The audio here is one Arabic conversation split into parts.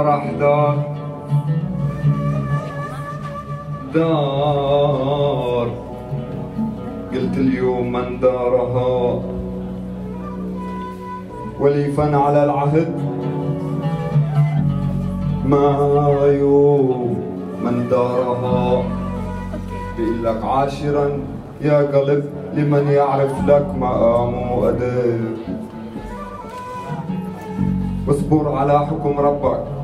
الفرح دار. دار قلت اليوم من دارها. وليفا على العهد. ما يوم من دارها. بيقول لك عاشرا. يا قلب لمن يعرف لك مقام وأدب. واصبر على حكم ربك.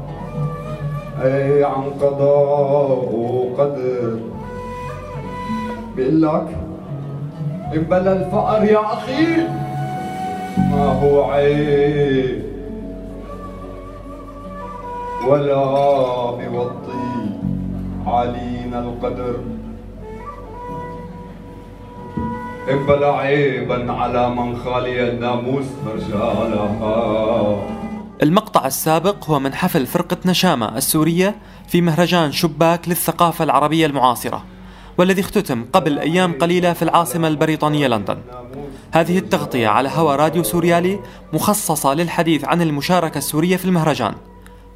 أي عن قضاء وقدر بيقول لك إن بلا الفقر يا أخي ما هو عيب. ولا بوطي علينا القدر. إن بلا عيبا على من خالي الناموس رجالها المقطع السابق هو من حفل فرقة نشامة السورية في مهرجان شباك للثقافة العربية المعاصرة والذي اختتم قبل أيام قليلة في العاصمة البريطانية لندن. هذه التغطية على هوا راديو سوريالي مخصصة للحديث عن المشاركة السورية في المهرجان.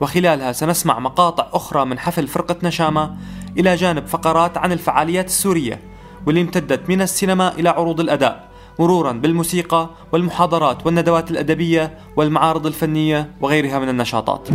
وخلالها سنسمع مقاطع أخرى من حفل فرقة نشامة إلى جانب فقرات عن الفعاليات السورية واللي امتدت من السينما إلى عروض الأداء. مرورا بالموسيقى والمحاضرات والندوات الأدبية والمعارض الفنية وغيرها من النشاطات.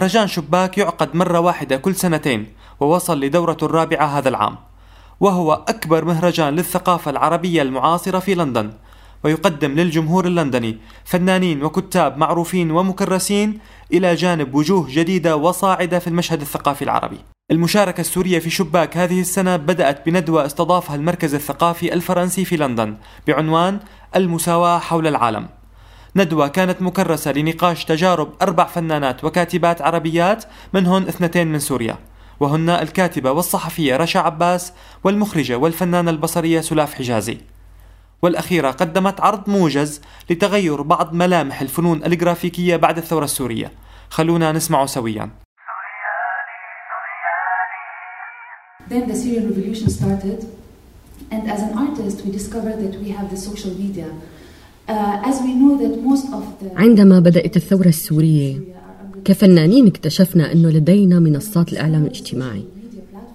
مهرجان شباك يعقد مرة واحدة كل سنتين ووصل لدورته الرابعة هذا العام. وهو أكبر مهرجان للثقافة العربية المعاصرة في لندن ويقدم للجمهور اللندني فنانين وكتاب معروفين ومكرسين إلى جانب وجوه جديدة وصاعدة في المشهد الثقافي العربي. المشاركة السورية في شباك هذه السنة بدأت بندوة استضافها المركز الثقافي الفرنسي في لندن بعنوان المساواة حول العالم. ندوة كانت مكرسة لنقاش تجارب أربع فنانات وكاتبات عربيات منهن اثنتين من سوريا. وهن الكاتبة والصحفية رشا عباس والمخرجة والفنانة البصرية سلاف حجازي. والأخيرة قدمت عرض موجز لتغير بعض ملامح الفنون الجرافيكية بعد الثورة السورية. خلونا نسمعه سويا. Then the Syrian revolution started and as an artist we discovered that we have the social media عندما بدأت الثورة السورية كفنانين اكتشفنا أنه لدينا منصات الإعلام الاجتماعي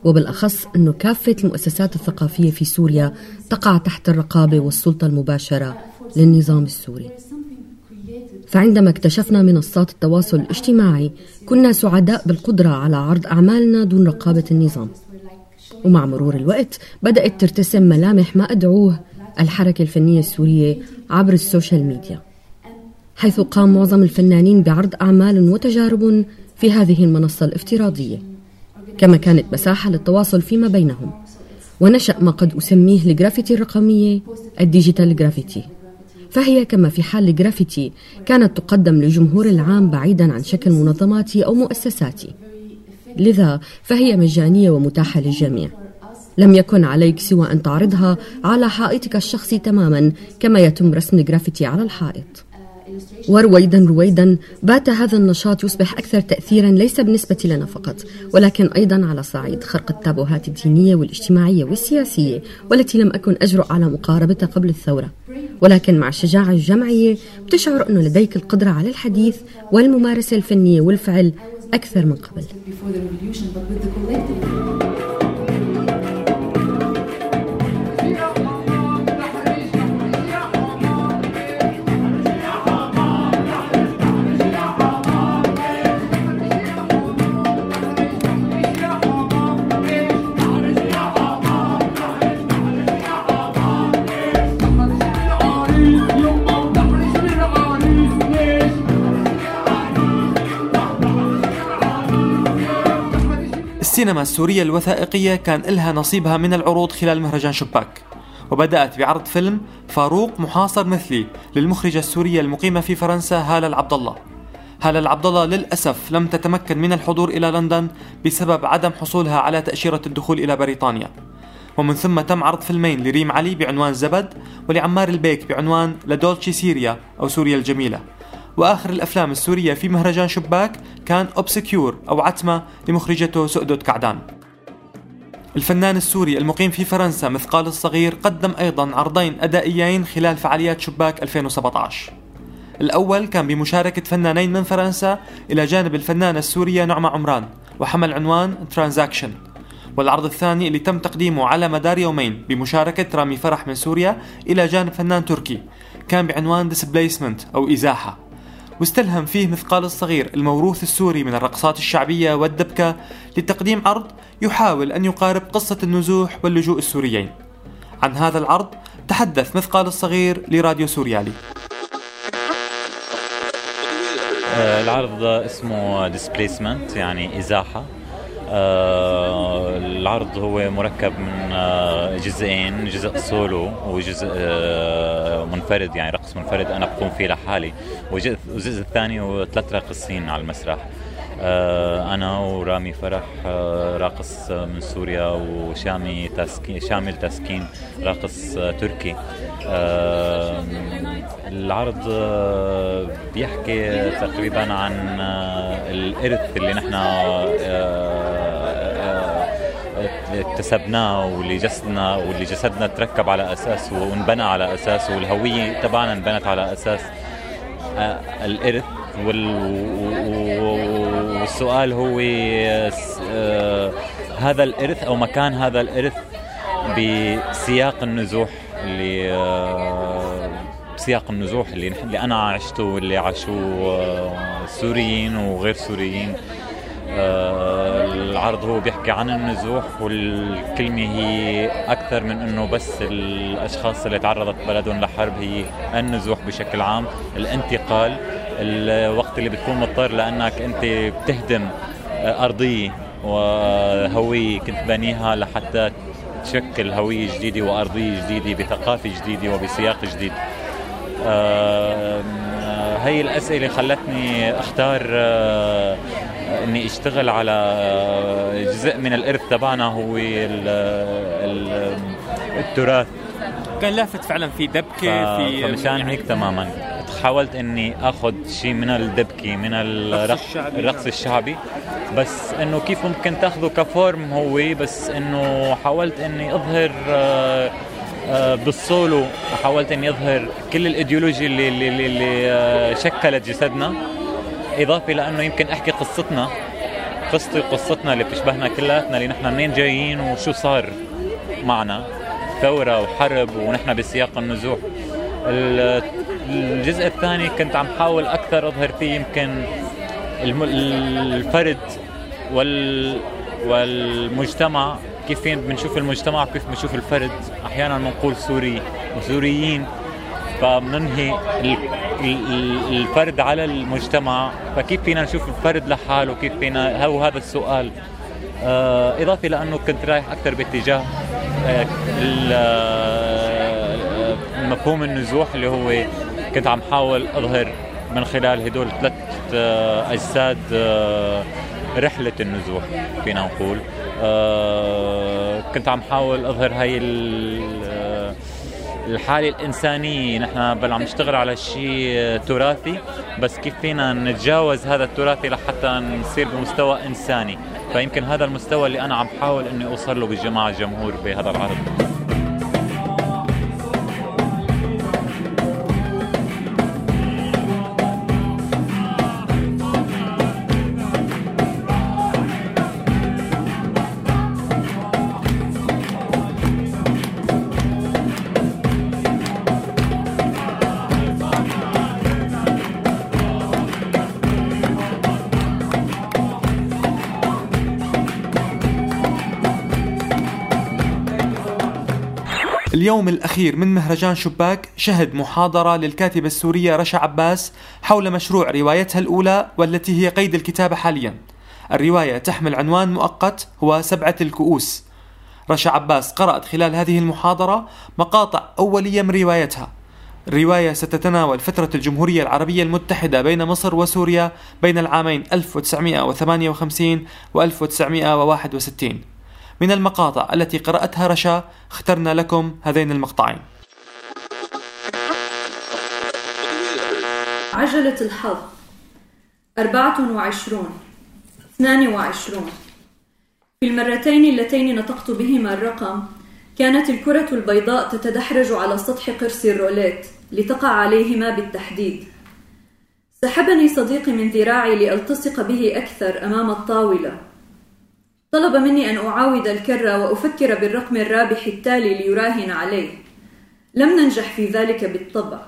وبالأخص أنه كافة المؤسسات الثقافية في سوريا تقع تحت الرقابة والسلطة المباشرة للنظام السوري. فعندما اكتشفنا منصات التواصل الاجتماعي كنا سعداء بالقدرة على عرض أعمالنا دون رقابة النظام. ومع مرور الوقت بدأت ترتسم ملامح ما أدعوه الحركة الفنية السورية عبر ال social media حيث قام معظم الفنانين بعرض أعمال وتجارب في هذه المنصة الافتراضية. كما كانت مساحة للتواصل فيما بينهم ونشأ ما قد أسميه الجرافيتي الرقمية ال digital graffiti. فهي كما في حال الجرافيتي كانت تقدم للجمهور العام بعيدا عن شكل منظماتي أو مؤسساتي. لذا فهي مجانية ومتاحة للجميع. لم يكن عليك سوى أن تعرضها على حائطك الشخصي تماما كما يتم رسم الجرافيتي على الحائط. ورويدا رويدا بات هذا النشاط يصبح أكثر تأثيرا ليس بالنسبة لنا فقط ولكن أيضا على صعيد خرق التابوهات الدينية والاجتماعية والسياسية والتي لم أكن أجرؤ على مقاربتها قبل الثورة. ولكن مع الشجاعة الجمعية بتشعر أنه لديك القدرة على الحديث والممارسة الفنية والفعل أكثر من قبل. السينما السورية الوثائقية كان لها نصيبها من العروض خلال مهرجان شباك وبدأت بعرض فيلم فاروق محاصر مثلي للمخرجة السورية المقيمة في فرنسا هالة العبد الله هالة العبد الله للأسف لم تتمكن من الحضور إلى لندن بسبب عدم حصولها على تأشيرة الدخول إلى بريطانيا. ومن ثم تم عرض فيلمين لريم علي بعنوان زبد ولعمار البيك بعنوان La Dolce Siria أو سوريا الجميلة. وآخر الأفلام السورية في مهرجان شباك كان Obscure أو عتمة لمخرجته سؤدد كعدان. الفنان السوري المقيم في فرنسا مثقال الصغير قدم أيضا عرضين أدائيين خلال فعاليات شباك 2017 الأول كان بمشاركة فنانين من فرنسا إلى جانب الفنانة السورية نعمة عمران وحمل عنوان Transaction والعرض الثاني اللي تم تقديمه على مدار يومين بمشاركة رامي فرح من سوريا إلى جانب فنان تركي كان بعنوان displacement أو إزاحة. واستلهم فيه مثقال الصغير الموروث السوري من الرقصات الشعبية والدبكة لتقديم عرض يحاول أن يقارب قصة النزوح واللجوء السوريين. عن هذا العرض تحدث مثقال الصغير لراديو سوريالي. آه، العرض اسمه displacement يعني إزاحة. آه، العرض هو مركب من آه، جزئين جزء سولو وجزء منفرد يعني رقص منفرد أنا بقوم فيه لحالي والجزء الثاني وثلاث راقصين على المسرح. أنا ورامي فرح راقص من سوريا وشامي تاسكين شامل تاسكين راقص تركي. العرض آه، بيحكي تقريبا عن آه، الإرث اللي نحن آه، اكتسبناه واللي جسدنا واللي جسدنا تركب على اساسه وانبنى على اساسه والهوية تبعنا انبنت على أساس الإرث والسؤال هو هذا الإرث أو مكان هذا الإرث بسياق النزوح اللي سياق النزوح اللي اللي أنا عشته واللي عاشوه سوريين وغير سوريين آه، العرض هو بيحكي عن النزوح والكلمة هي أكثر من أنه بس الأشخاص اللي تعرضت بلدهم لحرب هي النزوح بشكل عام الانتقال الوقت اللي بتكون مضطر لأنك أنت بتهدم أرضية وهوية كنت بنيها لحتى تشكل هوية جديدة وأرضية جديدة بثقافة جديدة وبسياق جديد. هي الأسئلة خلتني أختار آه، إني أشتغل على جزء من الإرث تبعنا هو التراث. كان لافت فعلا في دبكة في فمشان هيك تماما. حاولت إني أخذ شيء من الدبكة من الرقص الشعبي, الرقص الشعبي. بس إنه كيف ممكن تأخذه كفورم هو بس إنه حاولت إني أظهر آه آه، بالسولو حاولت إني أظهر كل الإيديولوجي اللي اللي, اللي, اللي آه، شكلت جسدنا. اضافه لأنه يمكن أحكي قصتنا قصتي وقصتنا اللي بتشبهنا كلياتنا اللي نحن منين جايين وشو صار معنا. ثورة وحرب ونحن بسياق النزوح. الجزء الثاني كنت عم حاول أكثر أظهر فيه يمكن الفرد وال والمجتمع كيف بنشوف المجتمع وكيف بنشوف الفرد. أحيانا بنقول سوري. وسوريين فبننهي الفرد على المجتمع؟ فكيف فينا نشوف الفرد لحاله؟ كيف فينا هو هذا السؤال. آه، إضافة لأنه كنت رايح أكثر باتجاه آه، آه، مفهوم النزوح اللي هو كنت عم حاول أظهر من خلال هدول ثلاث أجساد رحلة النزوح فينا نقول. كنت عم حاول أظهر هاي الحاله الانسانيه نحن بل عم نشتغل على شيء تراثي بس كيف فينا نتجاوز هذا التراثي لحتى نصير بمستوى إنساني؟ فيمكن هذا المستوى اللي أنا عم حاول إني أوصل له بالجماعه الجمهور بهذا العرض. اليوم الأخير من مهرجان شباك شهد محاضرة للكاتبة السورية رشا عباس حول مشروع روايتها الأولى والتي هي قيد الكتابة حاليا. الرواية تحمل عنوان مؤقت هو سبعة الكؤوس. رشا عباس قرأت خلال هذه المحاضرة مقاطع أولية من روايتها. الرواية ستتناول فترة الجمهورية العربية المتحدة بين مصر وسوريا بين العامين 1958 و 1961 من المقاطع التي قرأتها رشا اخترنا لكم هذين المقطعين. عجلة الحظ أربعة وعشرون اثنان وعشرون. في المرتين اللتين نطقت بهما الرقم كانت الكرة البيضاء تتدحرج على سطح قرص الروليت لتقع عليهما بالتحديد. سحبني صديقي من ذراعي لألتصق به أكثر أمام الطاولة. طلب مني أن أعاود الكرة وأفكر بالرقم الرابح التالي ليراهن عليه. لم ننجح في ذلك بالطبع.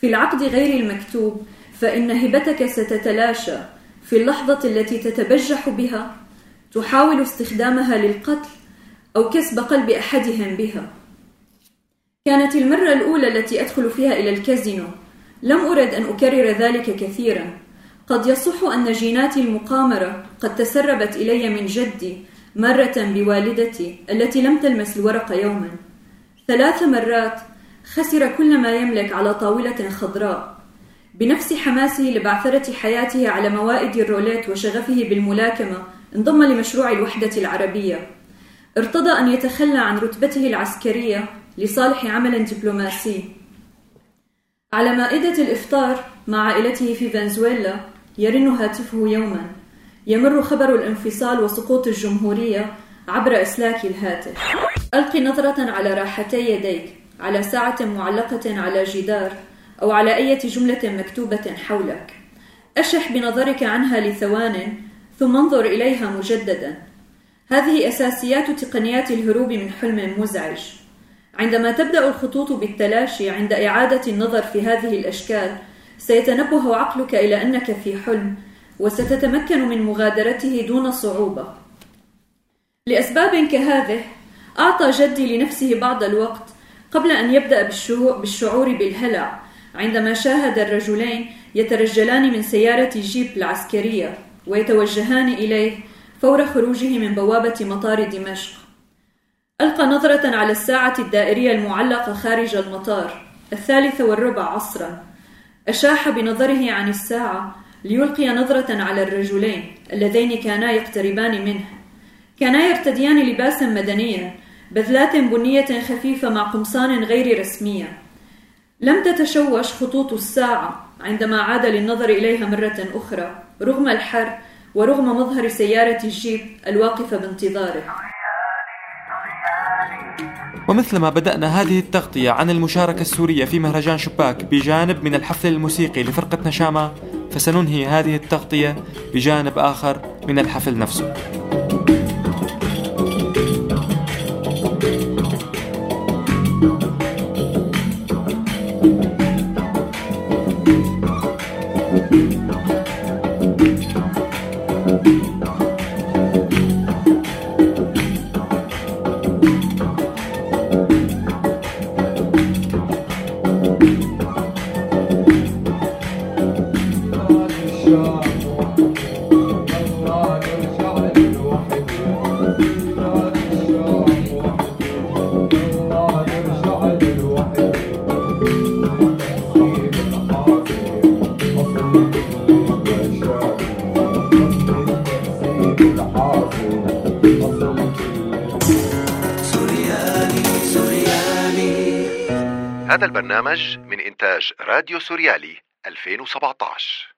في العقد غير المكتوب فإن هبتك ستتلاشى. في اللحظة التي تتبجح بها تحاول استخدامها للقتل أو كسب قلب أحدهم بها. كانت المرة الأولى التي أدخل فيها إلى الكازينو. لم أرد أن أكرر ذلك كثيرا. قد يصح أن جينات المقامرة قد تسربت إلي من جدي مرة بوالدتي التي لم تلمس الورق يوما. ثلاث مرات خسر كل ما يملك على طاولة خضراء. بنفس حماسه لبعثرة حياته على موائد الروليت وشغفه بالملاكمة انضم لمشروع الوحدة العربية. ارتضى أن يتخلى عن رتبته العسكرية لصالح عمل دبلوماسي. على مائدة الإفطار مع عائلته في فنزويلا يرن هاتفه يوما. يمر خبر الانفصال وسقوط الجمهورية عبر إسلاك الهاتف. ألق نظرة على راحتي يديك على ساعة معلقة على جدار أو على أي جملة مكتوبة حولك. أشح بنظرك عنها لثوان ثم انظر إليها مجددا. هذه أساسيات تقنيات الهروب من حلم مزعج. عندما تبدأ الخطوط بالتلاشي عند إعادة النظر في هذه الأشكال سيتنبه عقلك إلى أنك في حلم وستتمكن من مغادرته دون صعوبة. لأسباب كهذه أعطى جدي لنفسه بعض الوقت قبل أن يبدأ بالشعور بالهلع عندما شاهد الرجلين يترجلان من سيارة جيب العسكرية ويتوجهان إليه فور خروجه من بوابة مطار دمشق. ألقى نظرة على الساعة الدائرية المعلقة خارج المطار الثالثة والربع عصرا. أشاح بنظره عن الساعة ليلقي نظرة على الرجلين اللذين كانا يقتربان منه. كانا يرتديان لباسا مدنيا بذلات بنية خفيفة مع قمصان غير رسمية. لم تتشوش خطوط الساعة عندما عاد للنظر إليها مرة أخرى رغم الحر ورغم مظهر سيارة الجيب الواقفة بانتظاره. ومثلما بدأنا هذه التغطية عن المشاركة السورية في مهرجان شباك بجانب من الحفل الموسيقي لفرقة نشامة فسننهي هذه التغطية بجانب آخر من الحفل نفسه. هذا البرنامج من إنتاج راديو سوريالي 2017